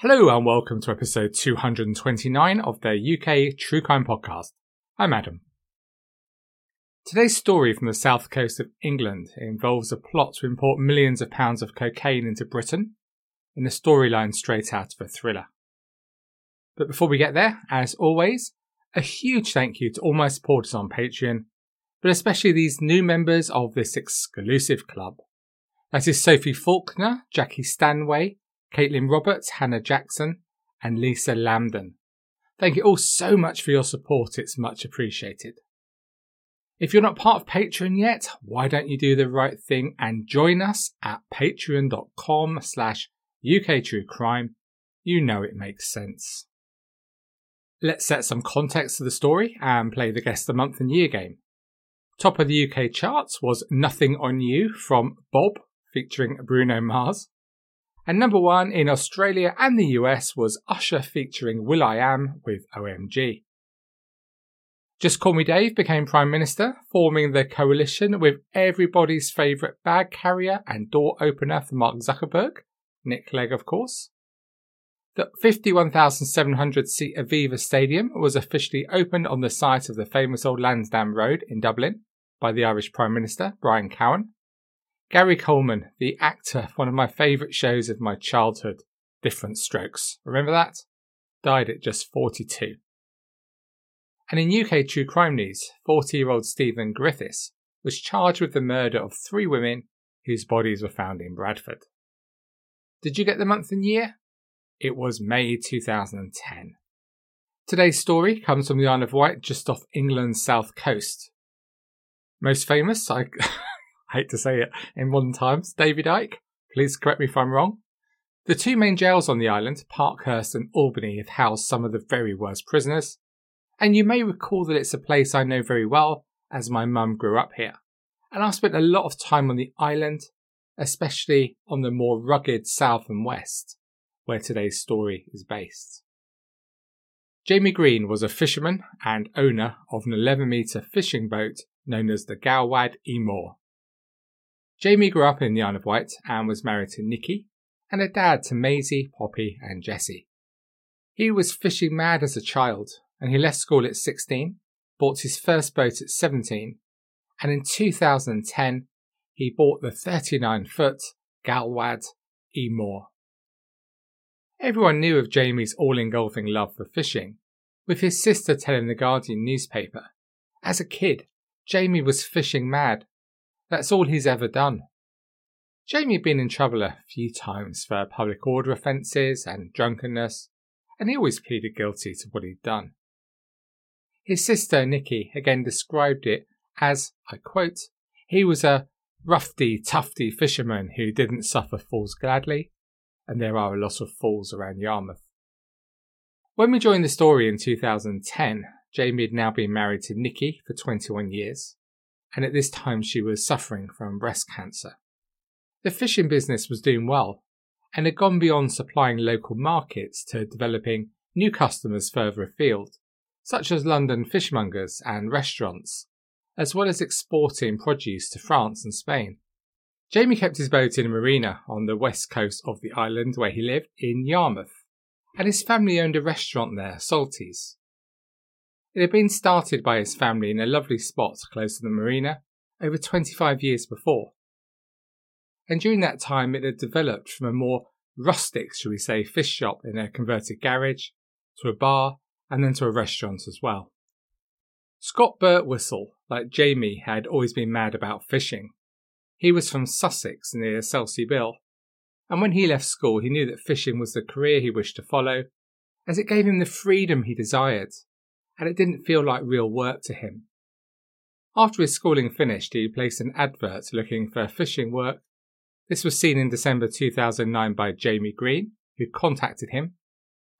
Hello and welcome to episode 229 of the UK True Crime Podcast. I'm Adam. Today's story from the south coast of England involves a plot to import millions of pounds of cocaine into Britain in a storyline straight out of a thriller. But before we get there, as always, a huge thank you to all my supporters on Patreon, but especially these new members of this exclusive club. That is Sophie Faulkner, Jackie Stanway, Caitlin Roberts, Hannah Jackson, and Lisa Lambden. Thank you all so much for your support, it's much appreciated. If you're not part of Patreon yet, why don't you do the right thing and join us at patreon.com slash uktruecrime. You know it makes sense. Let's set some context to the story and play the Guess the Month and Year game. Top of the UK charts was Nothing on You from B.o.B featuring Bruno Mars. And number one in Australia and the US was Usher featuring will.i.am with OMG. Just Call Me Dave became Prime Minister, forming the coalition with everybody's favourite bag carrier and door opener for Mark Zuckerberg, Nick Clegg, of course. The 51,700 seat Aviva Stadium was officially opened on the site of the famous old Lansdowne Road in Dublin by the Irish Prime Minister, Brian Cowen. Gary Coleman, the actor, one of my favourite shows of my childhood, Diff'rent Strokes. Remember that? Died at just 42. And in UK true crime news, 40 year old Stephen Griffiths was charged with the murder of three women whose bodies were found in Bradford. Did you get the month and year? It was May 2010. Today's story comes from the Isle of Wight, just off England's south coast. Most famous, I, hate to say it in modern times, David Icke. Please correct me if I'm wrong. The two main jails on the island, Parkhurst and Albany, have housed some of the very worst prisoners. And you may recall that it's a place I know very well, as my mum grew up here. And I've spent a lot of time on the island, especially on the more rugged south and west where today's story is based. Jamie Green was a fisherman and owner of an 11 metre fishing boat known as the Galwad Emor. Jamie grew up in the Isle of Wight and was married to Nikki and a dad to Maisie, Poppy, and Jessie. He was fishing mad as a child and he left school at 16, bought his first boat at 17, and in 2010 he bought the 39 foot Galwad Emor. Everyone knew of Jamie's all engulfing love for fishing, with his sister telling the Guardian newspaper. As a kid, Jamie was fishing mad. That's all he's ever done. Jamie had been in trouble a few times for public order offences and drunkenness, and he always pleaded guilty to what he'd done. His sister, Nikki, again described it as, I quote, he was a roughy, tufty fisherman who didn't suffer fools gladly, and there are a lot of fools around Yarmouth. When we joined the story in 2010, Jamie had now been married to Nikki for 21 years, and at this time she was suffering from breast cancer. The fishing business was doing well, and had gone beyond supplying local markets to developing new customers further afield, such as London fishmongers and restaurants, as well as exporting produce to France and Spain. Jamie kept his boat in a marina on the west coast of the island where he lived in Yarmouth, and his family owned a restaurant there, Salties. It had been started by his family in a lovely spot close to the marina over 25 years before. And during that time, it had developed from a more rustic, shall we say, fish shop in a converted garage to a bar and then to a restaurant as well. Scott Birtwistle, like Jamie, had always been mad about fishing he was from Sussex near Selsey Bill, and when he left school, he knew that fishing was the career he wished to follow, as it gave him the freedom he desired, and it didn't feel like real work to him. After his schooling finished, he placed an advert looking for fishing work, This was seen in December 2009 by Jamie Green, who contacted him,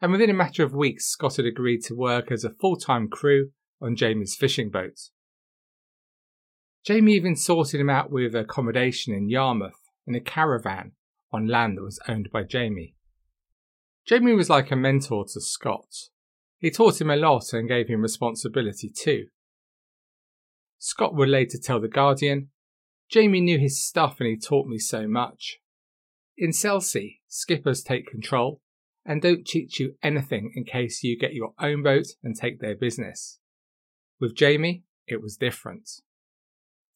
and within a matter of weeks, Scott had agreed to work as a full time crew on Jamie's fishing boat. Jamie even sorted him out with accommodation in Yarmouth in a caravan on land that was owned by Jamie. Jamie was like a mentor to Scott. He taught him a lot and gave him responsibility too. Scott would later tell The Guardian, Jamie knew his stuff and he taught me so much. In Selsey, skippers take control and don't teach you anything in case you get your own boat and take their business. With Jamie, it was different.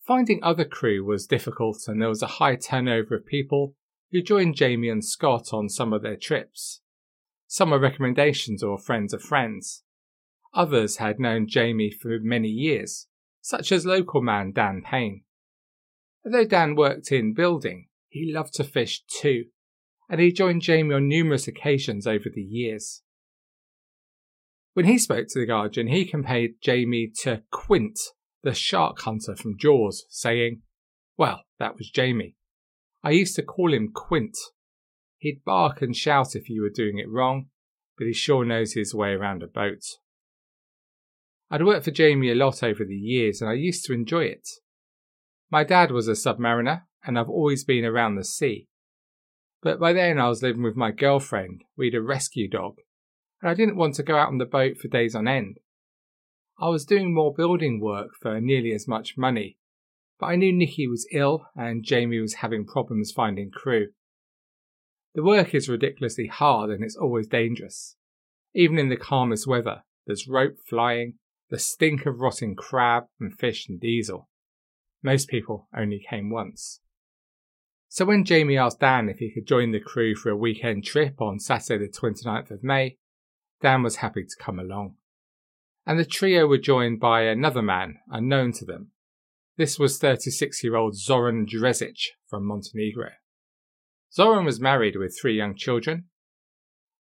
Finding other crew was difficult and there was a high turnover of people who joined Jamie and Scott on some of their trips. Some were recommendations or friends of friends. Others had known Jamie for many years, such as local man Dan Payne. Although Dan worked in building, he loved to fish too, and he joined Jamie on numerous occasions over the years. When he spoke to the Guardian, he compared Jamie to Quint, the shark hunter from Jaws, saying, Well, that was Jamie. I used to call him Quint. He'd bark and shout if you were doing it wrong, but he sure knows his way around a boat. I'd worked for Jamie a lot over the years and I used to enjoy it. My dad was a submariner and I've always been around the sea. But by then I was living with my girlfriend, we'd a rescue dog, and I didn't want to go out on the boat for days on end. I was doing more building work for nearly as much money, but I knew Nikki was ill and Jamie was having problems finding crew. The work is ridiculously hard and it's always dangerous. Even in the calmest weather, there's rope flying, the stink of rotting crab and fish and diesel. Most people only came once. So when Jamie asked Dan if he could join the crew for a weekend trip on Saturday the 29th of May, Dan was happy to come along. And the trio were joined by another man unknown to them. This was 36 year old Zoran Dresic from Montenegro. Zoran was married with three young children,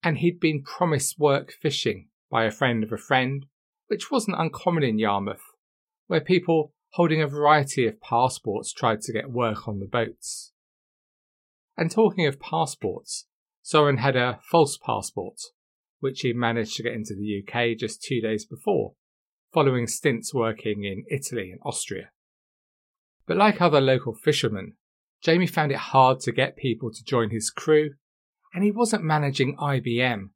and he'd been promised work fishing by a friend of a friend, which wasn't uncommon in Yarmouth, where people holding a variety of passports tried to get work on the boats. And talking of passports, Zoran had a false passport, which he managed to get into the UK just two days before, following stints working in Italy and Austria. But like other local fishermen, Jamie found it hard to get people to join his crew, and he wasn't managing IBM.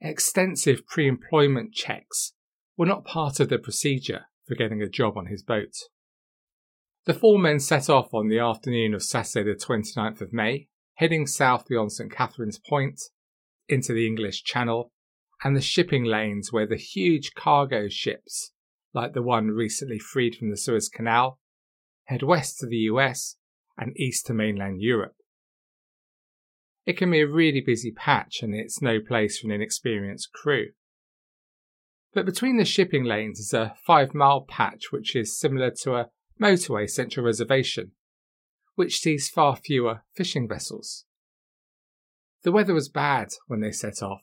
Extensive pre employment checks were not part of the procedure for getting a job on his boat. The four men set off on the afternoon of Saturday, the 29th of May, heading south beyond St Catherine's Point into the English Channel and the shipping lanes where the huge cargo ships, like the one recently freed from the Suez Canal, head west to the US and east to mainland Europe. It can be a really busy patch and it's no place for an inexperienced crew. But between the shipping lanes is a five mile patch which is similar to a motorway central reservation, which sees far fewer fishing vessels. The weather was bad when they set off,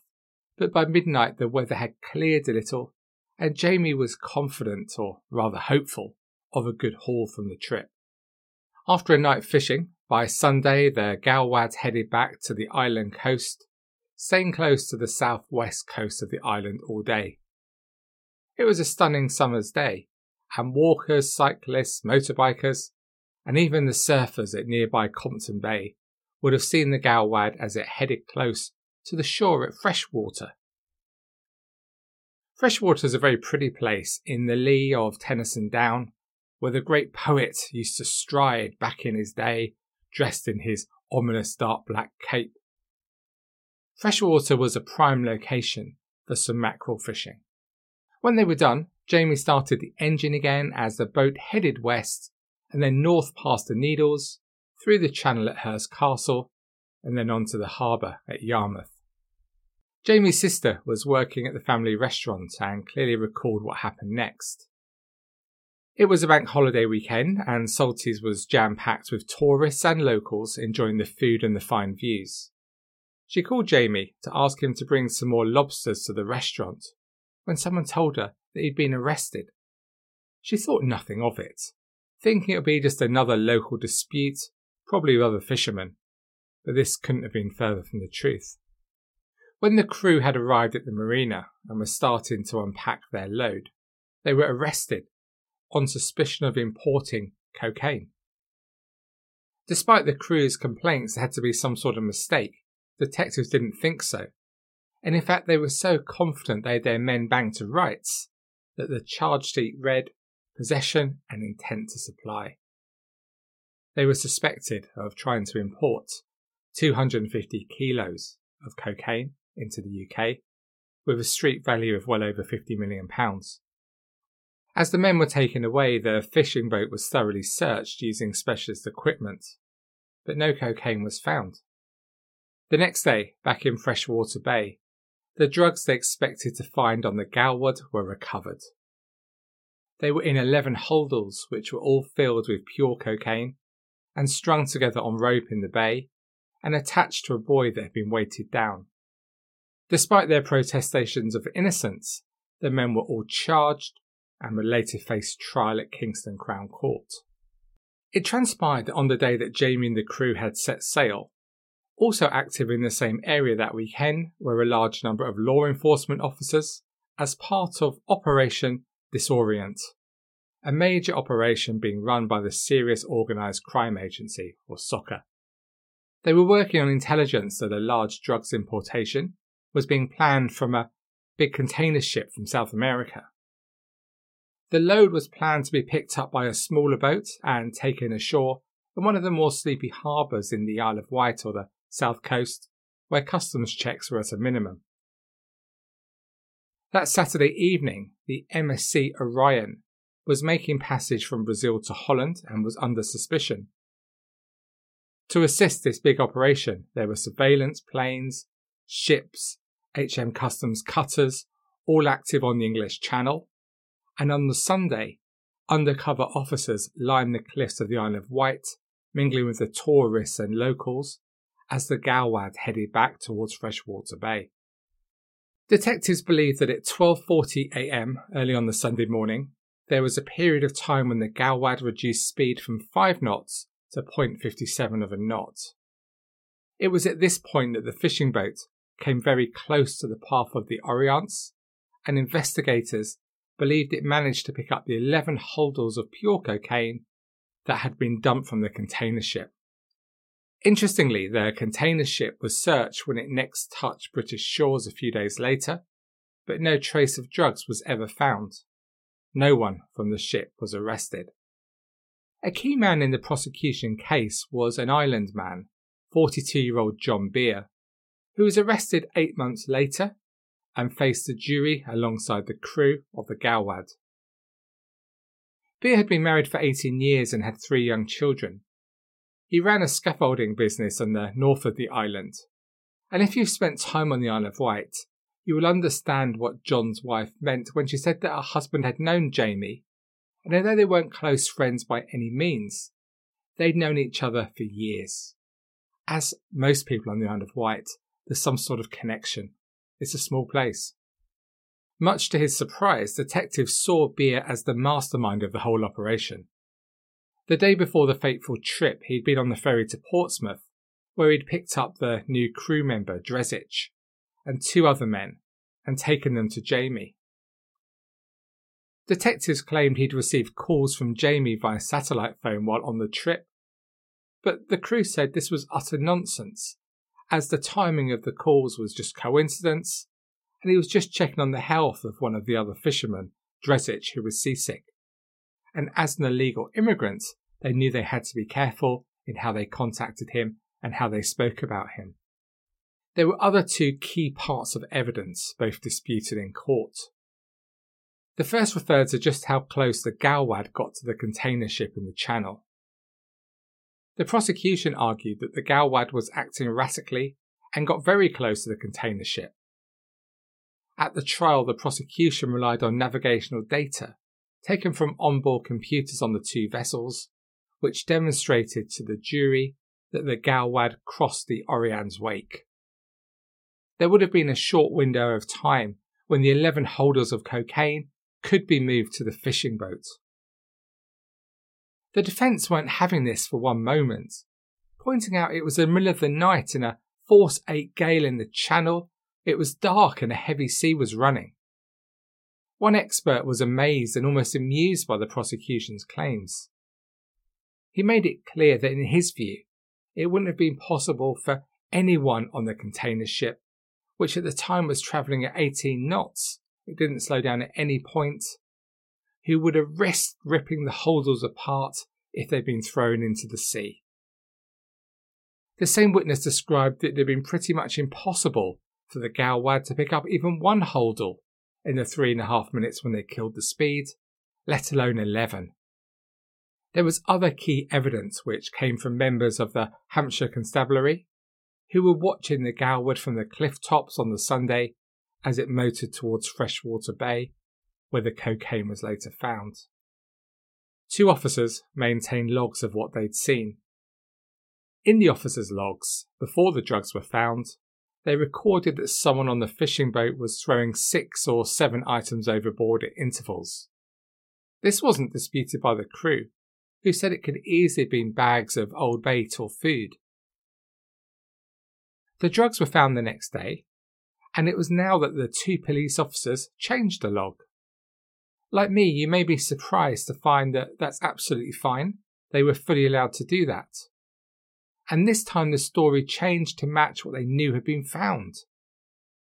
but by midnight the weather had cleared a little, and Jamie was confident, or rather hopeful, of a good haul from the trip. After a night fishing, by Sunday the Galwads headed back to the island coast, staying close to the southwest coast of the island all day. It was a stunning summer's day, and walkers, cyclists, motorbikers, and even the surfers at nearby Compton Bay would have seen the Galwad as it headed close to the shore at Freshwater. Freshwater is a very pretty place in the lee of Tennyson Down, where the great poet used to stride back in his day, dressed in his ominous dark black cape. Freshwater was a prime location for some mackerel fishing. When they were done, Jamie started the engine again as the boat headed west and then north past the Needles, through the channel at Hurst Castle, and then on to the harbour at Yarmouth. Jamie's sister was working at the family restaurant and clearly recalled what happened next. It was a bank holiday weekend, and Salties was jam packed with tourists and locals enjoying the food and the fine views. She called Jamie to ask him to bring some more lobsters to the restaurant when someone told her that he'd been arrested. She thought nothing of it, thinking it would be just another local dispute, probably with other fishermen, but this couldn't have been further from the truth. When the crew had arrived at the marina and were starting to unpack their load, they were arrested on suspicion of importing cocaine. Despite the crew's complaints there had to be some sort of mistake, detectives didn't think so. And in fact, they were so confident they had their men banged to rights that the charge sheet read possession and intent to supply. They were suspected of trying to import 250 kilos of cocaine into the UK with a street value of well over 50 million pounds. As the men were taken away, the fishing boat was thoroughly searched using specialist equipment, but no cocaine was found. The next day, back in Freshwater Bay, the drugs they expected to find on the Galwad were recovered. They were in 11 holdalls, which were all filled with pure cocaine and strung together on rope in the bay and attached to a buoy that had been weighted down. Despite their protestations of innocence, the men were all charged and would later face trial at Kingston Crown Court. It transpired that on the day that Jamie and the crew had set sail, also active in the same area that weekend were a large number of law enforcement officers as part of Operation Disorient, a major operation being run by the Serious Organised Crime Agency, or SOCA. They were working on intelligence that a large drugs importation was being planned from a big container ship from South America. The load was planned to be picked up by a smaller boat and taken ashore in one of the more sleepy harbours in the Isle of Wight or the south coast, where customs checks were at a minimum. That Saturday evening, the MSC Oriane was making passage from Brazil to Holland and was under suspicion. To assist this big operation, there were surveillance planes, ships, HM Customs cutters, all active on the English Channel, and on the Sunday, undercover officers lined the cliffs of the Isle of Wight, mingling with the tourists and locals as the Galwad headed back towards Freshwater Bay. Detectives believe that at 12:40 a.m. early on the Sunday morning, there was a period of time when the Galwad reduced speed from 5 knots to 0.57 of a knot. It was at this point that the fishing boat came very close to the path of the Oriane, and investigators believed it managed to pick up the 11 holdalls of pure cocaine that had been dumped from the container ship. Interestingly, the container ship was searched when it next touched British shores a few days later, but no trace of drugs was ever found. No one from the ship was arrested. A key man in the prosecution case was an island man, 42 year old John Beer, who was arrested eight months later and faced a jury alongside the crew of the Galwad. Beer had been married for 18 years and had three young children. He ran a scaffolding business on the north of the island. And if you've spent time on the Isle of Wight, you will understand what John's wife meant when she said that her husband had known Jamie, and although they weren't close friends by any means, they'd known each other for years. As most people on the Isle of Wight, there's some sort of connection. It's a small place. Much to his surprise, detectives saw Beer as the mastermind of the whole operation. The day before the fateful trip, he'd been on the ferry to Portsmouth, where he'd picked up the new crew member, Dresic, and two other men, and taken them to Jamie. Detectives claimed he'd received calls from Jamie via satellite phone while on the trip, but the crew said this was utter nonsense, as the timing of the calls was just coincidence, and he was just checking on the health of one of the other fishermen, Dresic, who was seasick and as an illegal immigrant, they knew they had to be careful in how they contacted him and how they spoke about him. There were other two key parts of evidence, both disputed in court. The first referred to just how close the Galwad got to the container ship in the channel. The prosecution argued that the Galwad was acting erratically and got very close to the container ship. At the trial, the prosecution relied on navigational data taken from onboard computers on the two vessels, which demonstrated to the jury that the Galwad crossed the Oriane's wake. There would have been a short window of time when the 11 holders of cocaine could be moved to the fishing boat. The defence weren't having this for one moment, pointing out it was the middle of the night in a force 8 gale in the channel. It was dark and a heavy sea was running. One expert was amazed and almost amused by the prosecution's claims. He made it clear that in his view, it wouldn't have been possible for anyone on the container ship, which at the time was travelling at 18 knots, it didn't slow down at any point, who would have risked ripping the holdalls apart if they'd been thrown into the sea. The same witness described that it had been pretty much impossible for the Galwad to pick up even one holdall in the three and a half minutes when they killed the speed, let alone 11. There was other key evidence which came from members of the Hampshire Constabulary who were watching the Galwad from the cliff tops on the Sunday as it motored towards Freshwater Bay, where the cocaine was later found. Two officers maintained logs of what they'd seen. In the officers' logs, before the drugs were found, they recorded that someone on the fishing boat was throwing six or seven items overboard at intervals. This wasn't disputed by the crew, who said it could easily have been bags of old bait or food. The drugs were found the next day, and it was now that the two police officers changed the log. Like me, you may be surprised to find that that's absolutely fine. They were fully allowed to do that and this time the story changed to match what they knew had been found.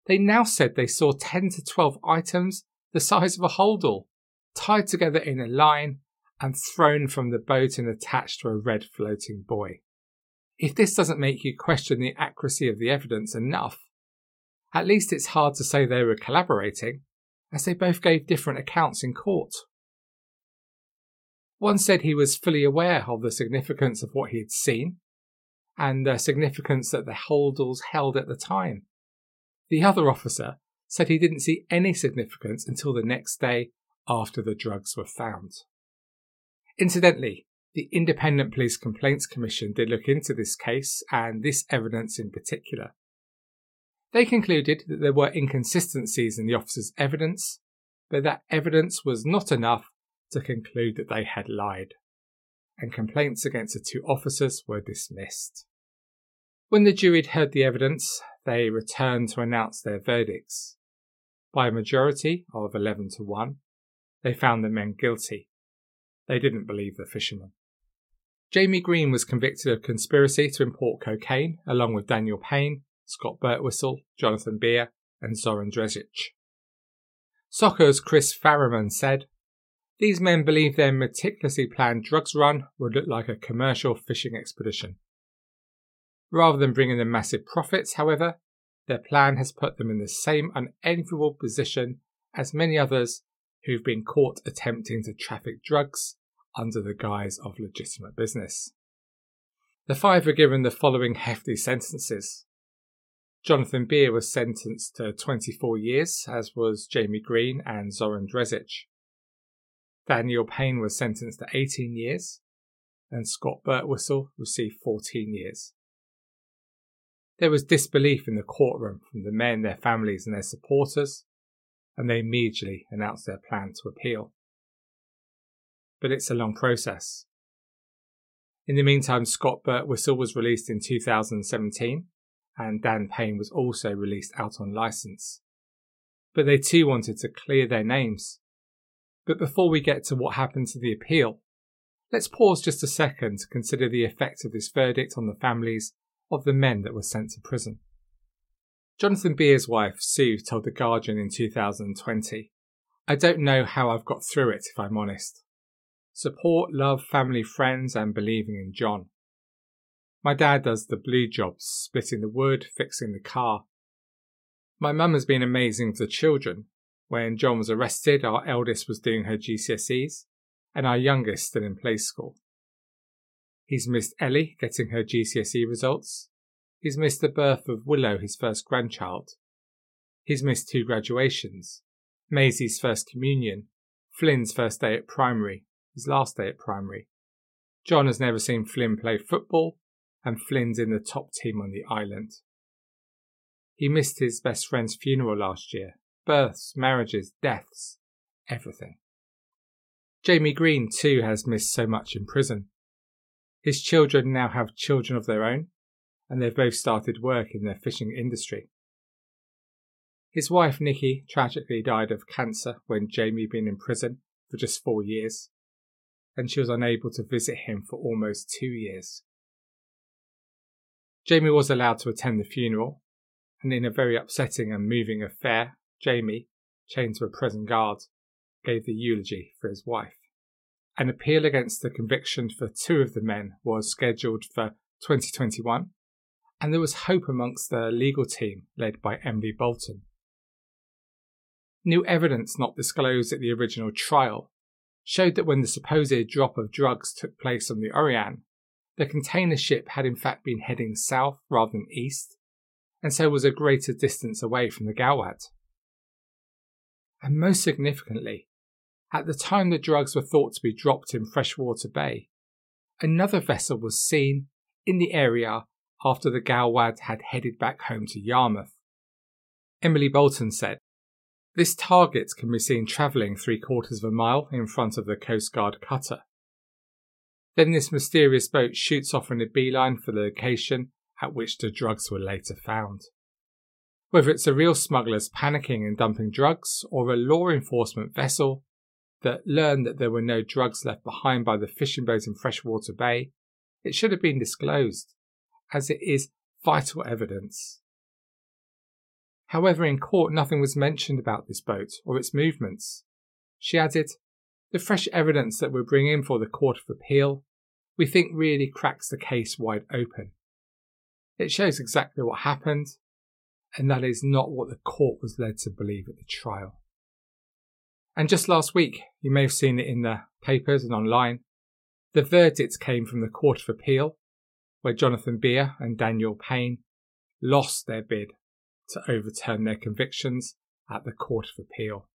They now said they saw 10 to 12 items the size of a holdall, tied together in a line and thrown from the boat and attached to a red floating buoy. If this doesn't make you question the accuracy of the evidence enough, at least it's hard to say they were collaborating, as they both gave different accounts in court. One said he was fully aware of the significance of what he had seen and the significance that the holdalls held at the time. The other officer said he didn't see any significance until the next day after the drugs were found. Incidentally, the Independent Police Complaints Commission did look into this case and this evidence in particular. They concluded that there were inconsistencies in the officers' evidence, but that evidence was not enough to conclude that they had lied, and complaints against the two officers were dismissed. When the jury had heard the evidence, they returned to announce their verdicts. By a majority of 11 to 1, they found the men guilty. They didn't believe the fishermen. Jamie Green was convicted of conspiracy to import cocaine, along with Daniel Payne, Scott Birtwistle, Jonathan Beer, and Zoran Dresic. SOCA's Chris Farrimond said, These men believe their meticulously planned drugs run would look like a commercial fishing expedition. Rather than bringing them massive profits, however, their plan has put them in the same unenviable position as many others who've been caught attempting to traffic drugs under the guise of legitimate business. The five were given the following hefty sentences. Jonathan Beer was sentenced to 24 years, as was Jamie Green and Zoran Dresic. Daniel Payne was sentenced to 18 years, and Scott Birtwistle received 14 years. There was disbelief in the courtroom from the men, their families, and their supporters, and they immediately announced their plan to appeal. But it's a long process. In the meantime, Scott Birtwistle was released in 2017, and Dan Payne was also released out on license. But they too wanted to clear their names. But before we get to what happened to the appeal, let's pause just a second to consider the effect of this verdict on the families of the men that were sent to prison. Jonathan Beer's wife, Sue, told The Guardian in 2020, I don't know how I've got through it, if I'm honest. Support, love, family, friends, and believing in John. My dad does the blue jobs, splitting the wood, fixing the car. My mum has been amazing with the children. When John was arrested, our eldest was doing her GCSEs, and our youngest still in play school. He's missed Ellie getting her GCSE results. He's missed the birth of Willow, his first grandchild. He's missed two graduations Maisie's first communion, Flynn's first day at primary, his last day at primary. John has never seen Flynn play football, and Flynn's in the top team on the island. He missed his best friend's funeral last year births, marriages, deaths, everything. Jamie Green, too, has missed so much in prison. His children now have children of their own, and they've both started work in the fishing industry. His wife Nikki tragically died of cancer when Jamie had been in prison for just four years, and she was unable to visit him for almost two years. Jamie was allowed to attend the funeral, and in a very upsetting and moving affair, Jamie, chained to a prison guard, gave the eulogy for his wife. An appeal against the conviction for two of the men was scheduled for 2021, and there was hope amongst the legal team led by Emily Bolton. New evidence not disclosed at the original trial showed that when the supposed drop of drugs took place on the Oriane, the container ship had in fact been heading south rather than east, and so was a greater distance away from the Galwad. And most significantly, at the time the drugs were thought to be dropped in Freshwater Bay, another vessel was seen in the area after the Galwad had headed back home to Yarmouth. Emily Bolton said, This target can be seen travelling three quarters of a mile in front of the Coast Guard cutter. Then this mysterious boat shoots off in a beeline for the location at which the drugs were later found. Whether it's a real smugglers panicking and dumping drugs or a law enforcement vessel that learned that there were no drugs left behind by the fishing boat in Freshwater Bay, it should have been disclosed, as it is vital evidence. However, in court, nothing was mentioned about this boat or its movements. She added, The fresh evidence that we're bringing for the Court of Appeal, we think really cracks the case wide open. It shows exactly what happened, and that is not what the court was led to believe at the trial. And just last week, you may have seen it in the papers and online, the verdict came from the Court of Appeal, where Jonathan Beer and Daniel Payne lost their bid to overturn their convictions at the Court of Appeal.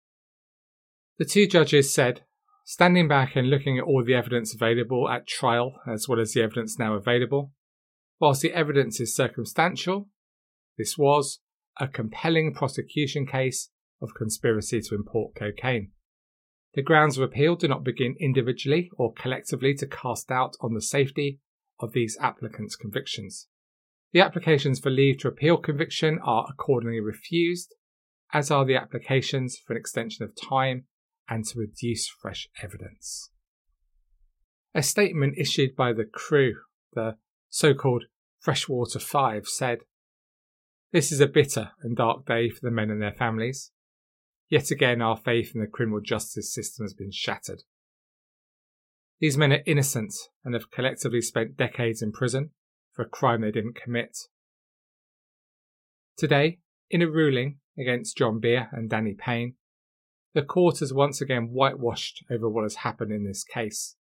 The two judges said, standing back and looking at all the evidence available at trial as well as the evidence now available, whilst the evidence is circumstantial, this was a compelling prosecution case of conspiracy to import cocaine. The grounds of appeal do not begin individually or collectively to cast doubt on the safety of these applicants' convictions. The applications for leave to appeal conviction are accordingly refused, as are the applications for an extension of time and to reduce fresh evidence. A statement issued by the crew, the so called Freshwater Five, said, This is a bitter and dark day for the men and their families. Yet again, our faith in the criminal justice system has been shattered. These men are innocent and have collectively spent decades in prison for a crime they didn't commit. Today, in a ruling against John Beer and Danny Payne, the court has once again whitewashed over what has happened in this case.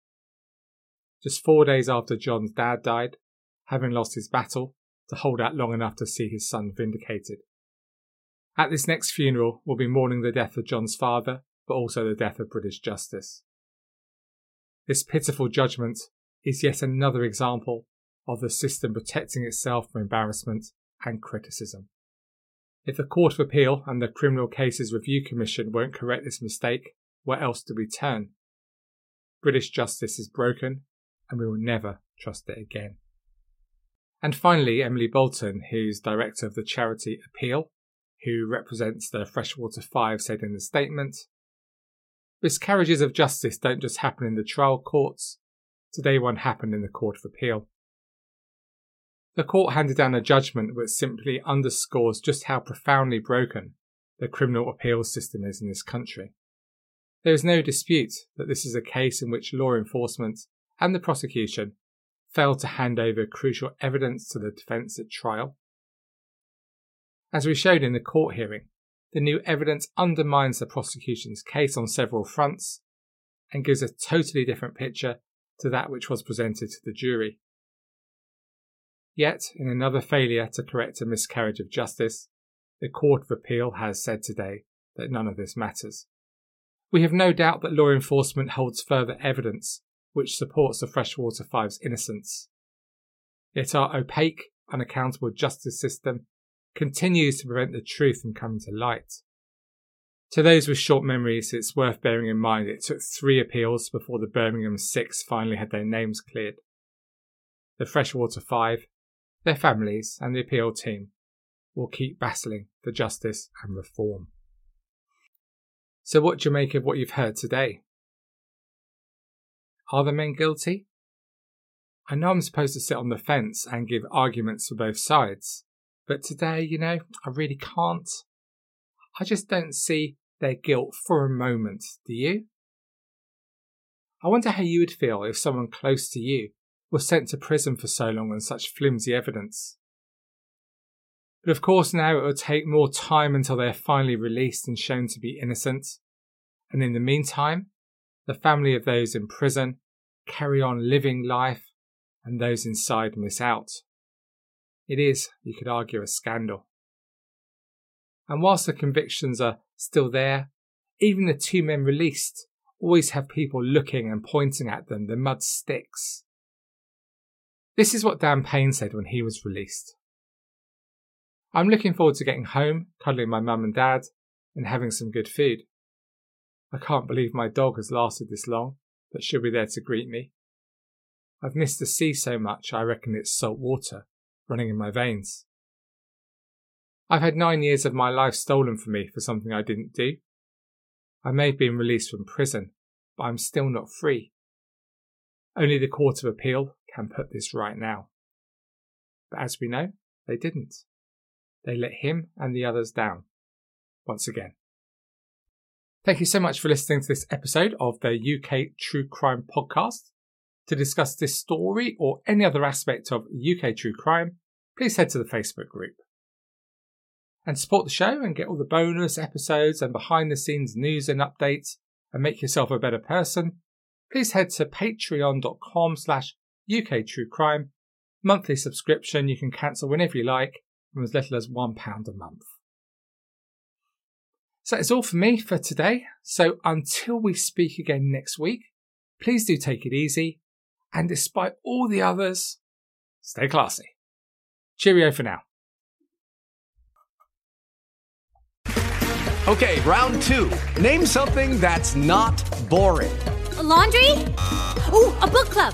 Just four days after John's dad died, having lost his battle to hold out long enough to see his son vindicated. At this next funeral, we'll be mourning the death of John's father, but also the death of British justice. This pitiful judgment is yet another example of the system protecting itself from embarrassment and criticism. If the Court of Appeal and the Criminal Cases Review Commission won't correct this mistake, where else do we turn? British justice is broken, and we will never trust it again. And finally, Emily Bolton, who's director of the charity Appeal, who represents the Freshwater Five, said in the statement Miscarriages of justice don't just happen in the trial courts, today one happened in the Court of Appeal. The court handed down a judgment which simply underscores just how profoundly broken the criminal appeal system is in this country. There is no dispute that this is a case in which law enforcement and the prosecution failed to hand over crucial evidence to the defence at trial as we showed in the court hearing, the new evidence undermines the prosecution's case on several fronts and gives a totally different picture to that which was presented to the jury. Yet, in another failure to correct a miscarriage of justice, the Court of Appeal has said today that none of this matters. We have no doubt that law enforcement holds further evidence which supports the Freshwater Five's innocence. Yet our opaque, unaccountable justice system continues to prevent the truth from coming to light. To those with short memories, it's worth bearing in mind it took three appeals before the Birmingham Six finally had their names cleared. the Freshwater Five, their families, and the appeal team will keep battling for justice and reform. So, what do you make of what you've heard today? Are the men guilty? I know I'm supposed to sit on the fence and give arguments for both sides, but today, you know, I really can't. I just don't see their guilt for a moment, do you? I wonder how you would feel if someone close to you was sent to prison for so long on such flimsy evidence. But of course, now it will take more time until they are finally released and shown to be innocent. And in the meantime, the family of those in prison carry on living life and those inside miss out. It is, you could argue, a scandal. And whilst the convictions are still there, even the two men released always have people looking and pointing at them. The mud sticks. This is what Dan Payne said when he was released. I'm looking forward to getting home, cuddling my mum and dad, and having some good food. I can't believe my dog has lasted this long, but she'll be there to greet me. I've missed the sea so much I reckon it's salt water running in my veins. I've had nine years of my life stolen from me for something I didn't do. I may have been released from prison, but I'm still not free. Only the Court of Appeal can put this right now. But as we know, they didn't. They let him and the others down. Once again. Thank you so much for listening to this episode of the UK True Crime Podcast. To discuss this story or any other aspect of UK True Crime, please head to the Facebook group and support the show and get all the bonus episodes and behind the scenes news and updates and make yourself a better person, please head to patreon.com slash UK True Crime. Monthly subscription you can cancel whenever you like from as little as £1 a month. So that's all for me for today. So until we speak again next week, please do take it easy. And despite all the others, stay classy. Cheerio for now. Okay, round two. Name something that's not boring. A laundry? Ooh, a book club.